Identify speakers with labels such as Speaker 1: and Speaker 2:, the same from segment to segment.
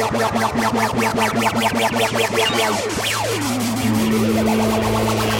Speaker 1: Thank you.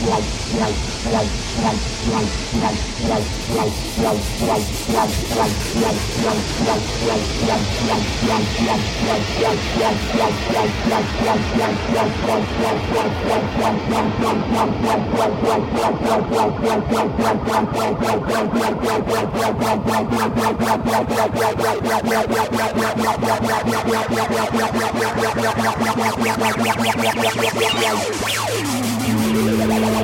Speaker 1: Wow. Thank you.